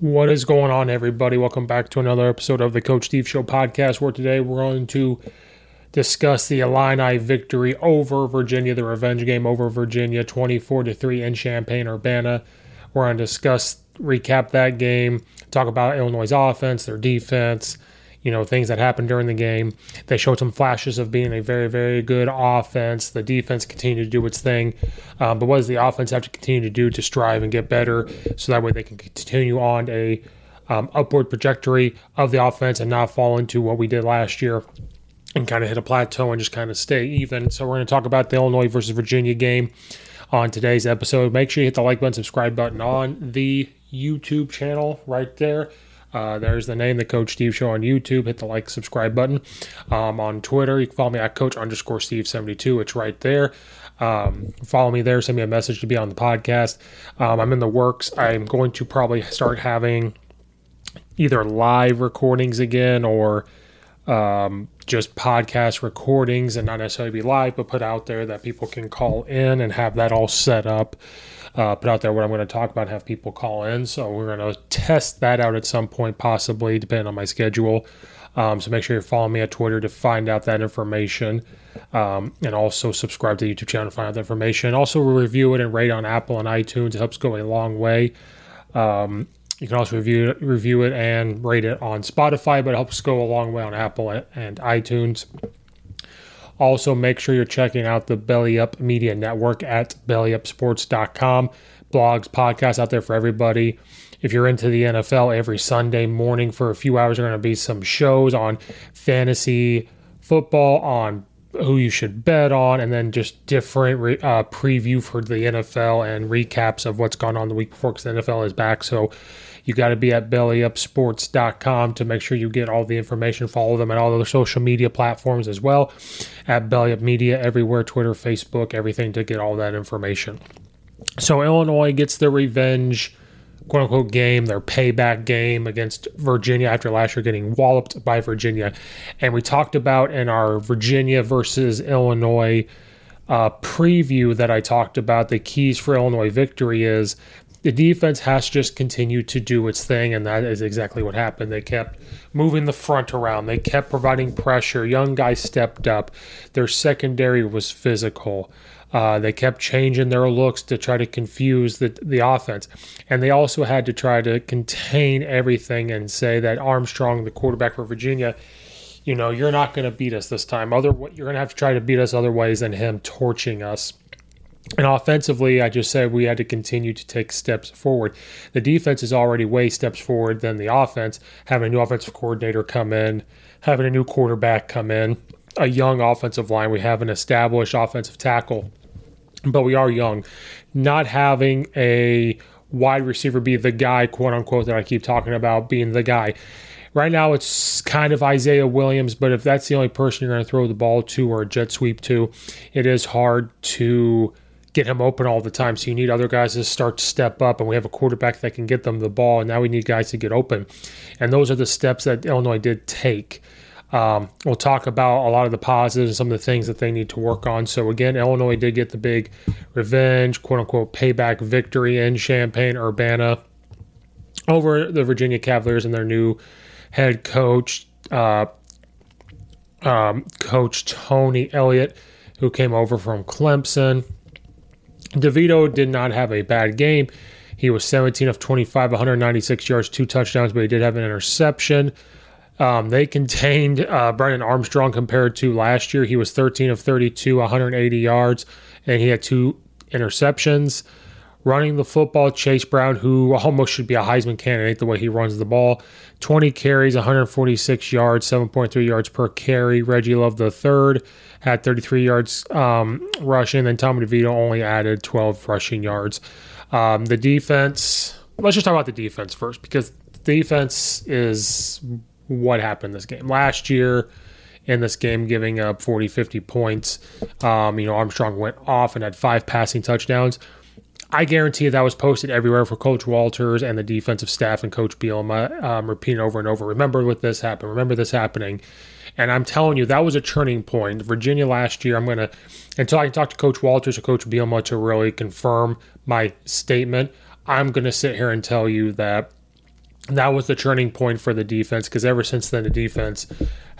What is going on, everybody? Welcome back to another episode of the Coach Steve Show podcast. Where today we're going to discuss the Illini victory over Virginia, the revenge game over Virginia, 24 to 3 in Champaign Urbana. We're going to discuss, recap that game, talk about Illinois' offense, their defense, you know, things that happened during the game. They showed some flashes of being a very, very good offense. The defense continued to do its thing. Um, but what does the offense have to continue to do to strive and get better so that way they can continue on a um, upward trajectory of the offense and not fall into what we did last year and kind of hit a plateau and just kind of stay even. So we're going to talk about the Illinois versus Virginia game on today's episode. Make sure you hit the like button, subscribe button on the YouTube channel right there. Uh, there's the name, the Coach Steve Show on YouTube. Hit the like, subscribe button. Um, on Twitter, you can follow me at Coach underscore Steve 72. It's right there. Um, follow me there. Send me a message to be on the podcast. Um, I'm in the works. I'm going to probably start having either live recordings again or um, just podcast recordings and not necessarily be live, but put out there that people can call in and have that all set up uh, put out there what I'm going to talk about, have people call in. So we're going to test that out at some point, possibly, depending on my schedule. Um, so make sure you follow me at Twitter to find out that information. Um, and also subscribe to the YouTube channel to find out the information. Also review it and rate on Apple and iTunes. It helps go a long way. Um, you can also review review it and rate it on Spotify, but it helps go a long way on Apple and iTunes. Also, make sure you're checking out the Belly Up Media Network at bellyupsports.com. Blogs, podcasts out there for everybody. If you're into the NFL, every Sunday morning for a few hours, there are going to be some shows on fantasy football, on who you should bet on, and then just different uh, preview for the NFL and recaps of what's gone on the week before because the NFL is back. So you got to be at bellyupsports.com to make sure you get all the information. Follow them on all the social media platforms as well at Belly Up Media everywhere Twitter, Facebook, everything to get all that information. So Illinois gets their revenge, quote unquote, game, their payback game against Virginia after last year getting walloped by Virginia. And we talked about in our Virginia versus Illinois uh, preview that I talked about the keys for Illinois victory is the defense has just continued to do its thing, and that is exactly what happened. They kept moving the front around, they kept providing pressure. Young guys stepped up, their secondary was physical. Uh, they kept changing their looks to try to confuse the, the offense. And they also had to try to contain everything and say that Armstrong, the quarterback for Virginia, you know, you're not going to beat us this time. Other, you're going to have to try to beat us other ways than him torching us. And offensively, I just said we had to continue to take steps forward. The defense is already way steps forward than the offense, having a new offensive coordinator come in, having a new quarterback come in, a young offensive line. We have an established offensive tackle, but we are young. Not having a wide receiver be the guy, quote unquote, that I keep talking about being the guy. Right now, it's kind of Isaiah Williams, but if that's the only person you're going to throw the ball to or a jet sweep to, it is hard to get him open all the time. So you need other guys to start to step up, and we have a quarterback that can get them the ball. And now we need guys to get open, and those are the steps that Illinois did take. Um, we'll talk about a lot of the positives and some of the things that they need to work on. So again, Illinois did get the big revenge, quote unquote, payback victory in Champaign Urbana over the Virginia Cavaliers and their new head coach, uh, um, Coach Tony Elliott, who came over from Clemson. DeVito did not have a bad game. He was 17 of 25, 196 yards, two touchdowns, but he did have an interception. Um, they contained uh, Brennan Armstrong compared to last year. He was 13 of 32, 180 yards, and he had two interceptions. Running the football, Chase Brown, who almost should be a Heisman candidate the way he runs the ball, 20 carries, 146 yards, 7.3 yards per carry. Reggie Love the third had 33 yards um, rushing. Then Tommy DeVito only added 12 rushing yards. Um, the defense, let's just talk about the defense first because defense is what happened this game. Last year, in this game, giving up 40, 50 points. Um, you know, Armstrong went off and had five passing touchdowns. I guarantee that was posted everywhere for Coach Walters and the defensive staff and Coach Bielema, um, repeating over and over. Remember what this happened. Remember this happening. And I'm telling you, that was a turning point. Virginia last year, I'm going to, until I can talk to Coach Walters or Coach Bielema to really confirm my statement, I'm going to sit here and tell you that that was the turning point for the defense because ever since then, the defense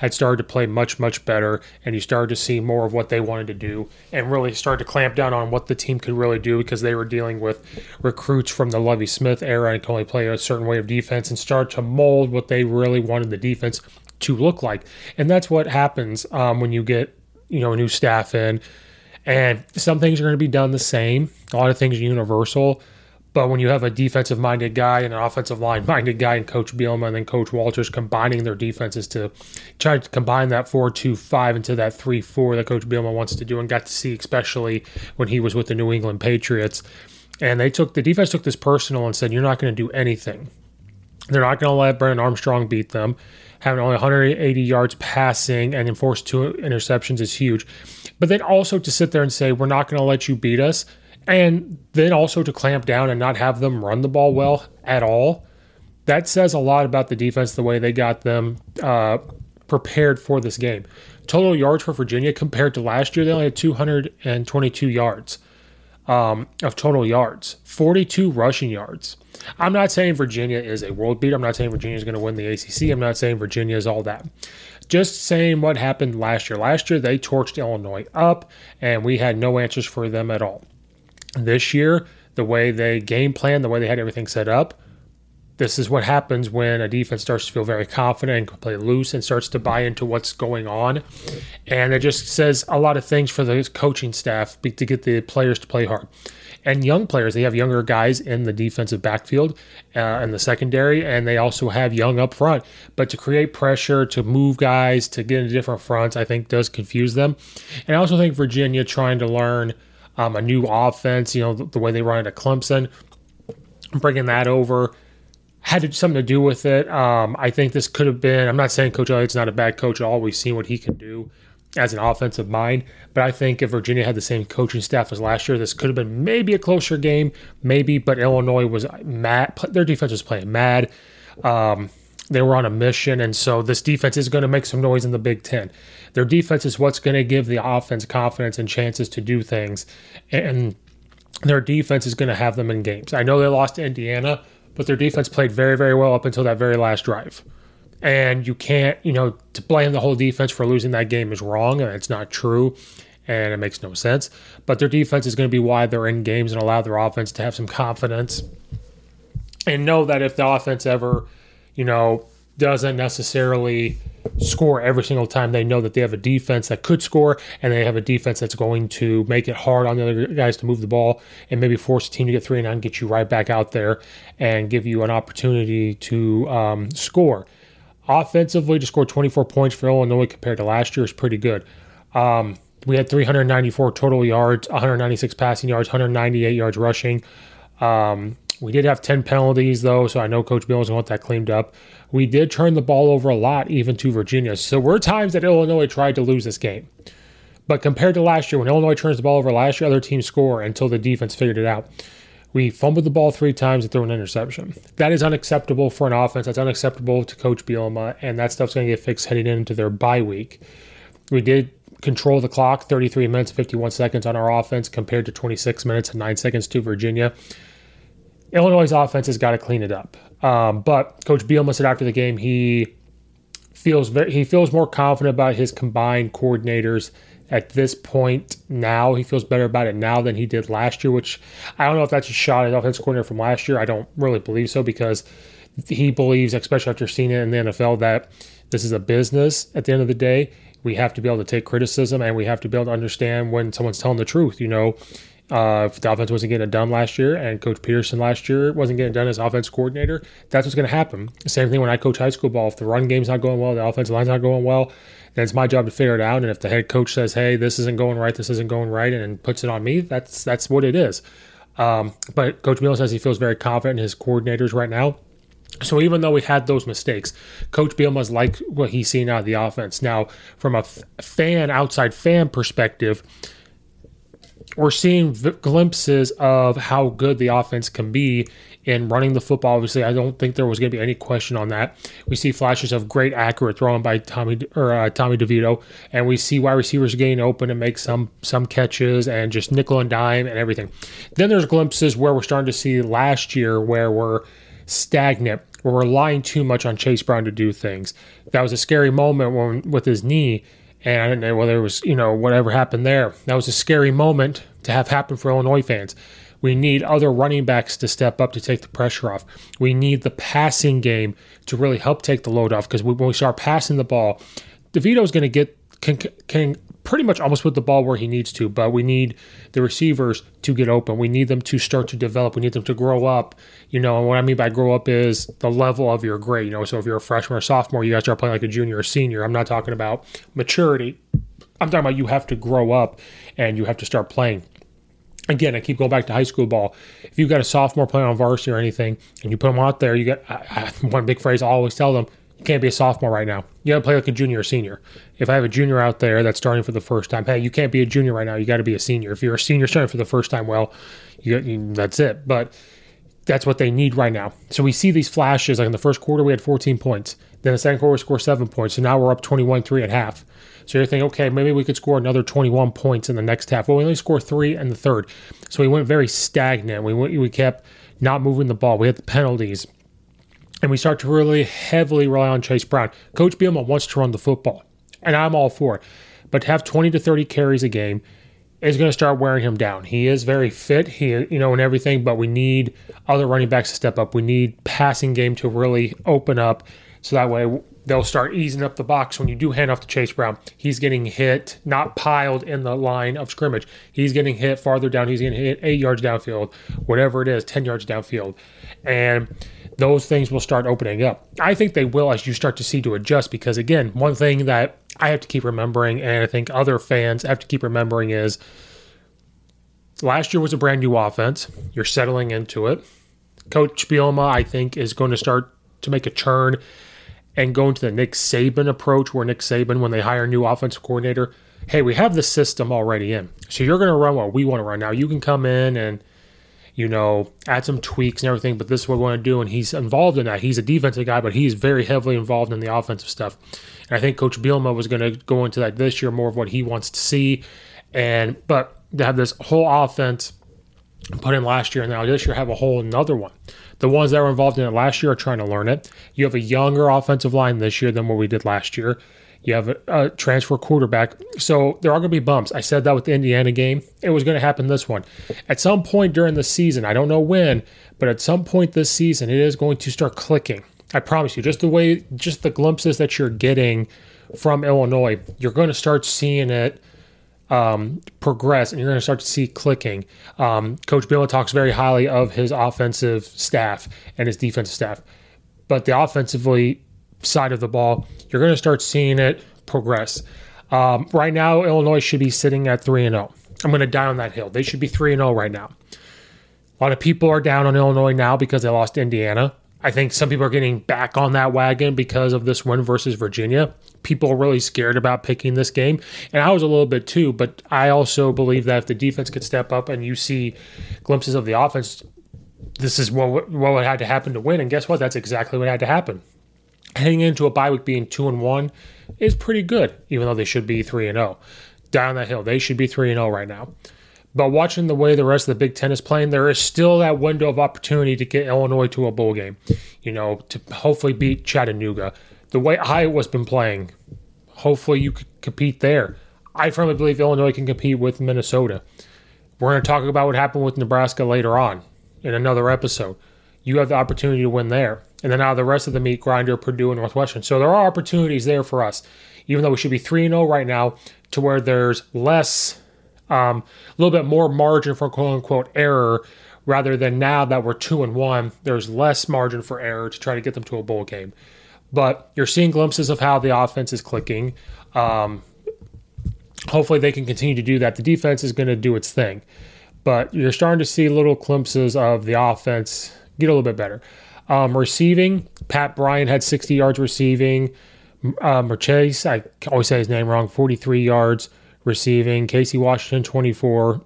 had started to play much, much better, and you started to see more of what they wanted to do and really started to clamp down on what the team could really do because they were dealing with recruits from the Lovie Smith era and could only play a certain way of defense and start to mold what they really wanted the defense to look like. And that's what happens um, when you get, you know, a new staff in. And some things are going to be done the same. A lot of things are universal. But when you have a defensive minded guy and an offensive line minded guy and Coach Bielema and then Coach Walters combining their defenses to try to combine that 4 2 5 into that 3 4 that Coach Bielema wants to do and got to see, especially when he was with the New England Patriots. And they took the defense took this personal and said, You're not going to do anything. They're not going to let Brennan Armstrong beat them. Having only 180 yards passing and enforced two interceptions is huge. But then also to sit there and say, We're not going to let you beat us and then also to clamp down and not have them run the ball well at all. That says a lot about the defense, the way they got them uh, prepared for this game. Total yards for Virginia compared to last year, they only had 222 yards um, of total yards, 42 rushing yards. I'm not saying Virginia is a world beater. I'm not saying Virginia is going to win the ACC. I'm not saying Virginia is all that. Just saying what happened last year. Last year, they torched Illinois up, and we had no answers for them at all. This year, the way they game plan, the way they had everything set up, this is what happens when a defense starts to feel very confident and play loose and starts to buy into what's going on. And it just says a lot of things for the coaching staff to get the players to play hard. And young players, they have younger guys in the defensive backfield uh, and the secondary, and they also have young up front. But to create pressure, to move guys, to get into different fronts, I think does confuse them. And I also think Virginia trying to learn – um, a new offense, you know, the, the, way they run it at Clemson, bringing that over had something to do with it. Um, I think this could have been, I'm not saying Coach Elliott's not a bad coach at all. We've seen what he can do. as an offensive mind. But I think if Virginia had the same coaching staff as last year, this could have been maybe a closer game, maybe. But Illinois was mad. Their defense was playing mad. Um, they were on a mission, and so this defense is going to make some noise in the Big Ten. Their defense is what's going to give the offense confidence and chances to do things, and their defense is going to have them in games. I know they lost to Indiana, but their defense played very, very well up until that very last drive. And you can't, you know, to blame the whole defense for losing that game is wrong, and it's not true, and it makes no sense. But their defense is going to be why they're in games and allow their offense to have some confidence and know that if the offense ever, you know, doesn't necessarily score every single time. They know that they have a defense that could score, and they have a defense that's going to make it hard on the other guys to move the ball and maybe force a team to get three and nine, get you right back out there, and give you an opportunity to um, score. Offensively, to score 24 points for Illinois compared to last year is pretty good. Um, we had 394 total yards, 196 passing yards, 198 yards rushing. Um, we did have 10 penalties, though, so I know Coach Bill doesn't want that cleaned up. We did turn the ball over a lot, even to Virginia. So there were times that Illinois tried to lose this game. But compared to last year, when Illinois turns the ball over last year, other teams score until the defense figured it out. We fumbled the ball three times and threw an interception. That is unacceptable for an offense. That's unacceptable to Coach Bielema, and that stuff's going to get fixed heading into their bye week. We did control the clock 33 minutes 51 seconds on our offense compared to 26 minutes and 9 seconds to Virginia. Illinois' offense has got to clean it up. Um, but Coach Bielema said after the game he feels very, he feels more confident about his combined coordinators at this point now. He feels better about it now than he did last year, which I don't know if that's a shot at offense coordinator from last year. I don't really believe so because he believes, especially after seeing it in the NFL, that this is a business at the end of the day. We have to be able to take criticism and we have to be able to understand when someone's telling the truth. You know, uh, if the offense wasn't getting it done last year and Coach Petersen last year wasn't getting done as offense coordinator, that's what's going to happen. Same thing when I coach high school ball. If the run game's not going well, the offensive line's not going well, then it's my job to figure it out. And if the head coach says, "Hey, this isn't going right, this isn't going right," and puts it on me, that's that's what it is. Um, but Coach Miller says he feels very confident in his coordinators right now. So even though we had those mistakes, Coach Bielema's like what he's seen out of the offense. Now, from a f- fan, outside fan perspective, we're seeing v- glimpses of how good the offense can be in running the football. Obviously, I don't think there was going to be any question on that. We see flashes of great accurate throwing by Tommy or uh, Tommy DeVito, and we see wide receivers getting open and make some some catches and just nickel and dime and everything. Then there's glimpses where we're starting to see last year where we're stagnant. We're relying too much on Chase Brown to do things. That was a scary moment when with his knee and I don't know whether it was, you know, whatever happened there. That was a scary moment to have happen for Illinois fans. We need other running backs to step up to take the pressure off. We need the passing game to really help take the load off because when we start passing the ball, DeVito is going to get can, can pretty much almost put the ball where he needs to, but we need the receivers to get open. We need them to start to develop. We need them to grow up. You know, and what I mean by grow up is the level of your grade. You know, so if you're a freshman or sophomore, you guys start playing like a junior or senior. I'm not talking about maturity. I'm talking about you have to grow up and you have to start playing. Again, I keep going back to high school ball. If you've got a sophomore playing on varsity or anything, and you put them out there, you get I, I, one big phrase I always tell them: you can't be a sophomore right now. You got to play like a junior or senior. If I have a junior out there that's starting for the first time, hey, you can't be a junior right now. You got to be a senior. If you're a senior starting for the first time, well, you, you, that's it. But that's what they need right now. So we see these flashes. Like in the first quarter, we had 14 points. Then the second quarter, we scored seven points. So now we're up 21 3 at half. So you're thinking, okay, maybe we could score another 21 points in the next half. Well, we only scored three in the third. So we went very stagnant. We, went, we kept not moving the ball. We had the penalties and we start to really heavily rely on Chase Brown. Coach Bielema wants to run the football, and I'm all for it. But to have 20 to 30 carries a game is going to start wearing him down. He is very fit, he you know, and everything, but we need other running backs to step up. We need passing game to really open up, so that way they'll start easing up the box when you do hand off to Chase Brown. He's getting hit, not piled in the line of scrimmage. He's getting hit farther down. He's getting hit eight yards downfield, whatever it is, 10 yards downfield. And those things will start opening up. I think they will as you start to see to adjust because, again, one thing that I have to keep remembering, and I think other fans have to keep remembering, is last year was a brand new offense. You're settling into it. Coach Bielema, I think, is going to start to make a turn and go into the Nick Saban approach, where Nick Saban, when they hire a new offensive coordinator, hey, we have the system already in. So you're going to run what we want to run. Now you can come in and, you know, add some tweaks and everything, but this is what we want to do. And he's involved in that. He's a defensive guy, but he's very heavily involved in the offensive stuff. And I think Coach Bielema was going to go into that this year, more of what he wants to see. And, but to have this whole offense put in last year and now this year have a whole another one. The ones that were involved in it last year are trying to learn it. You have a younger offensive line this year than what we did last year. You have a, a transfer quarterback. So there are going to be bumps. I said that with the Indiana game. It was going to happen this one. At some point during the season, I don't know when, but at some point this season, it is going to start clicking. I promise you, just the way, just the glimpses that you're getting from Illinois, you're going to start seeing it um, progress, and you're going to start to see clicking. Um, Coach Bill talks very highly of his offensive staff and his defensive staff, but the offensively side of the ball, you're going to start seeing it progress. Um, right now, Illinois should be sitting at three and zero. I'm going to die on that hill. They should be three and zero right now. A lot of people are down on Illinois now because they lost Indiana. I think some people are getting back on that wagon because of this win versus Virginia. People are really scared about picking this game. And I was a little bit too, but I also believe that if the defense could step up and you see glimpses of the offense, this is what, what had to happen to win. And guess what? That's exactly what had to happen. Heading into a bye week being two and one is pretty good, even though they should be three and zero. Oh. Down that hill, they should be three and zero right now. But watching the way the rest of the Big Ten is playing, there is still that window of opportunity to get Illinois to a bowl game. You know, to hopefully beat Chattanooga. The way Iowa's been playing, hopefully you could compete there. I firmly believe Illinois can compete with Minnesota. We're going to talk about what happened with Nebraska later on in another episode. You have the opportunity to win there. And then out of the rest of the meat grinder, Purdue and Northwestern. So there are opportunities there for us, even though we should be 3 0 right now, to where there's less um, a little bit more margin for quote unquote error rather than now that we're two and one, there's less margin for error to try to get them to a bowl game. But you're seeing glimpses of how the offense is clicking. Um, hopefully, they can continue to do that. The defense is going to do its thing, but you're starting to see little glimpses of the offense get a little bit better. Um, receiving, Pat Bryant had 60 yards receiving. Uh, I always say his name wrong, 43 yards receiving. Casey Washington, 24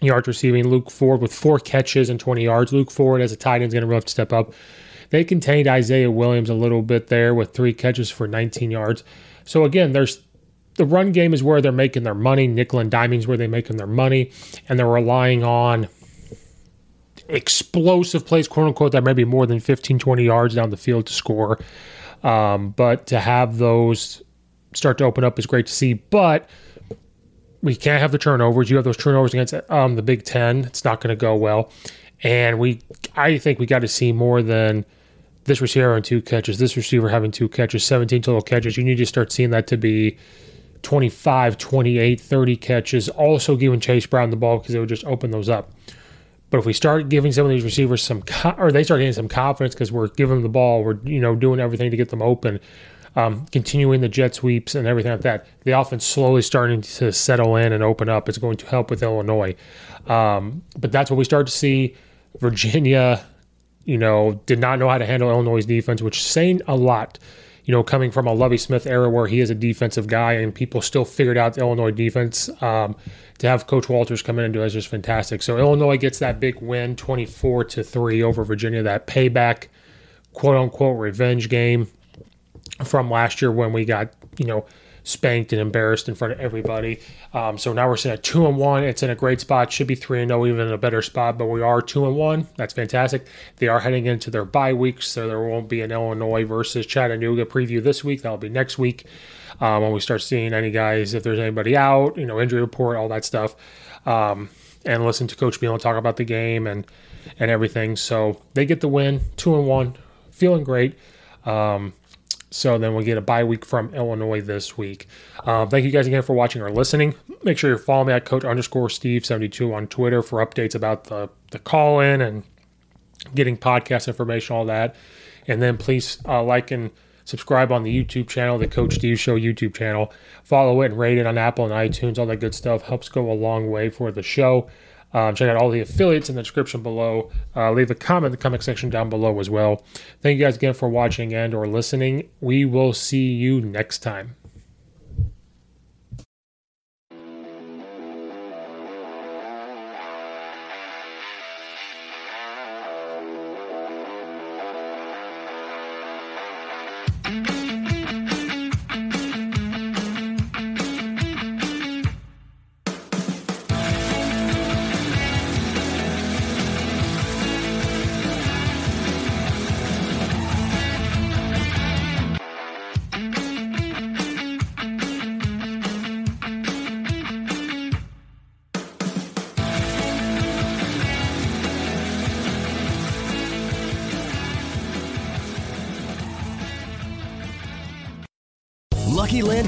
yards receiving. Luke Ford with four catches and 20 yards. Luke Ford, as a tight end, is going to really have to step up. They contained Isaiah Williams a little bit there with three catches for 19 yards. So again, there's the run game is where they're making their money. Nickel and diming is where they're making their money, and they're relying on explosive plays, quote unquote, that may be more than 15, 20 yards down the field to score. Um, but to have those start to open up is great to see. But we can't have the turnovers. You have those turnovers against um, the Big Ten. It's not going to go well. And we, I think we got to see more than this receiver having two catches, this receiver having two catches, 17 total catches. You need to start seeing that to be 25, 28, 30 catches. Also giving Chase Brown the ball because it would just open those up. But if we start giving some of these receivers some, or they start getting some confidence because we're giving them the ball, we're you know doing everything to get them open, um, continuing the jet sweeps and everything like that. The offense slowly starting to settle in and open up. It's going to help with Illinois. Um, but that's what we start to see. Virginia, you know, did not know how to handle Illinois' defense, which is saying a lot. You know, coming from a Lovie Smith era where he is a defensive guy and people still figured out the Illinois defense. Um, to have Coach Walters come in and do it is just fantastic. So Illinois gets that big win, 24 to three over Virginia. That payback, quote unquote, revenge game from last year when we got you know spanked and embarrassed in front of everybody. Um, so now we're sitting at two and one. It's in a great spot. Should be three and zero, oh, even in a better spot. But we are two and one. That's fantastic. They are heading into their bye weeks, so there won't be an Illinois versus Chattanooga preview this week. That'll be next week um, when we start seeing any guys if there's anybody out, you know, injury report, all that stuff, um, and listen to Coach Beal talk about the game and and everything. So they get the win, two and one, feeling great. Um, so then we get a bye week from Illinois this week. Um, thank you guys again for watching or listening. Make sure you follow me at coach underscore Steve 72 on Twitter for updates about the, the call in and getting podcast information, all that. And then please uh, like and subscribe on the YouTube channel, the Coach Steve Show YouTube channel. Follow it and rate it on Apple and iTunes. All that good stuff helps go a long way for the show. Um, check out all the affiliates in the description below. Uh, leave a comment in the comment section down below as well. Thank you guys again for watching and or listening. We will see you next time.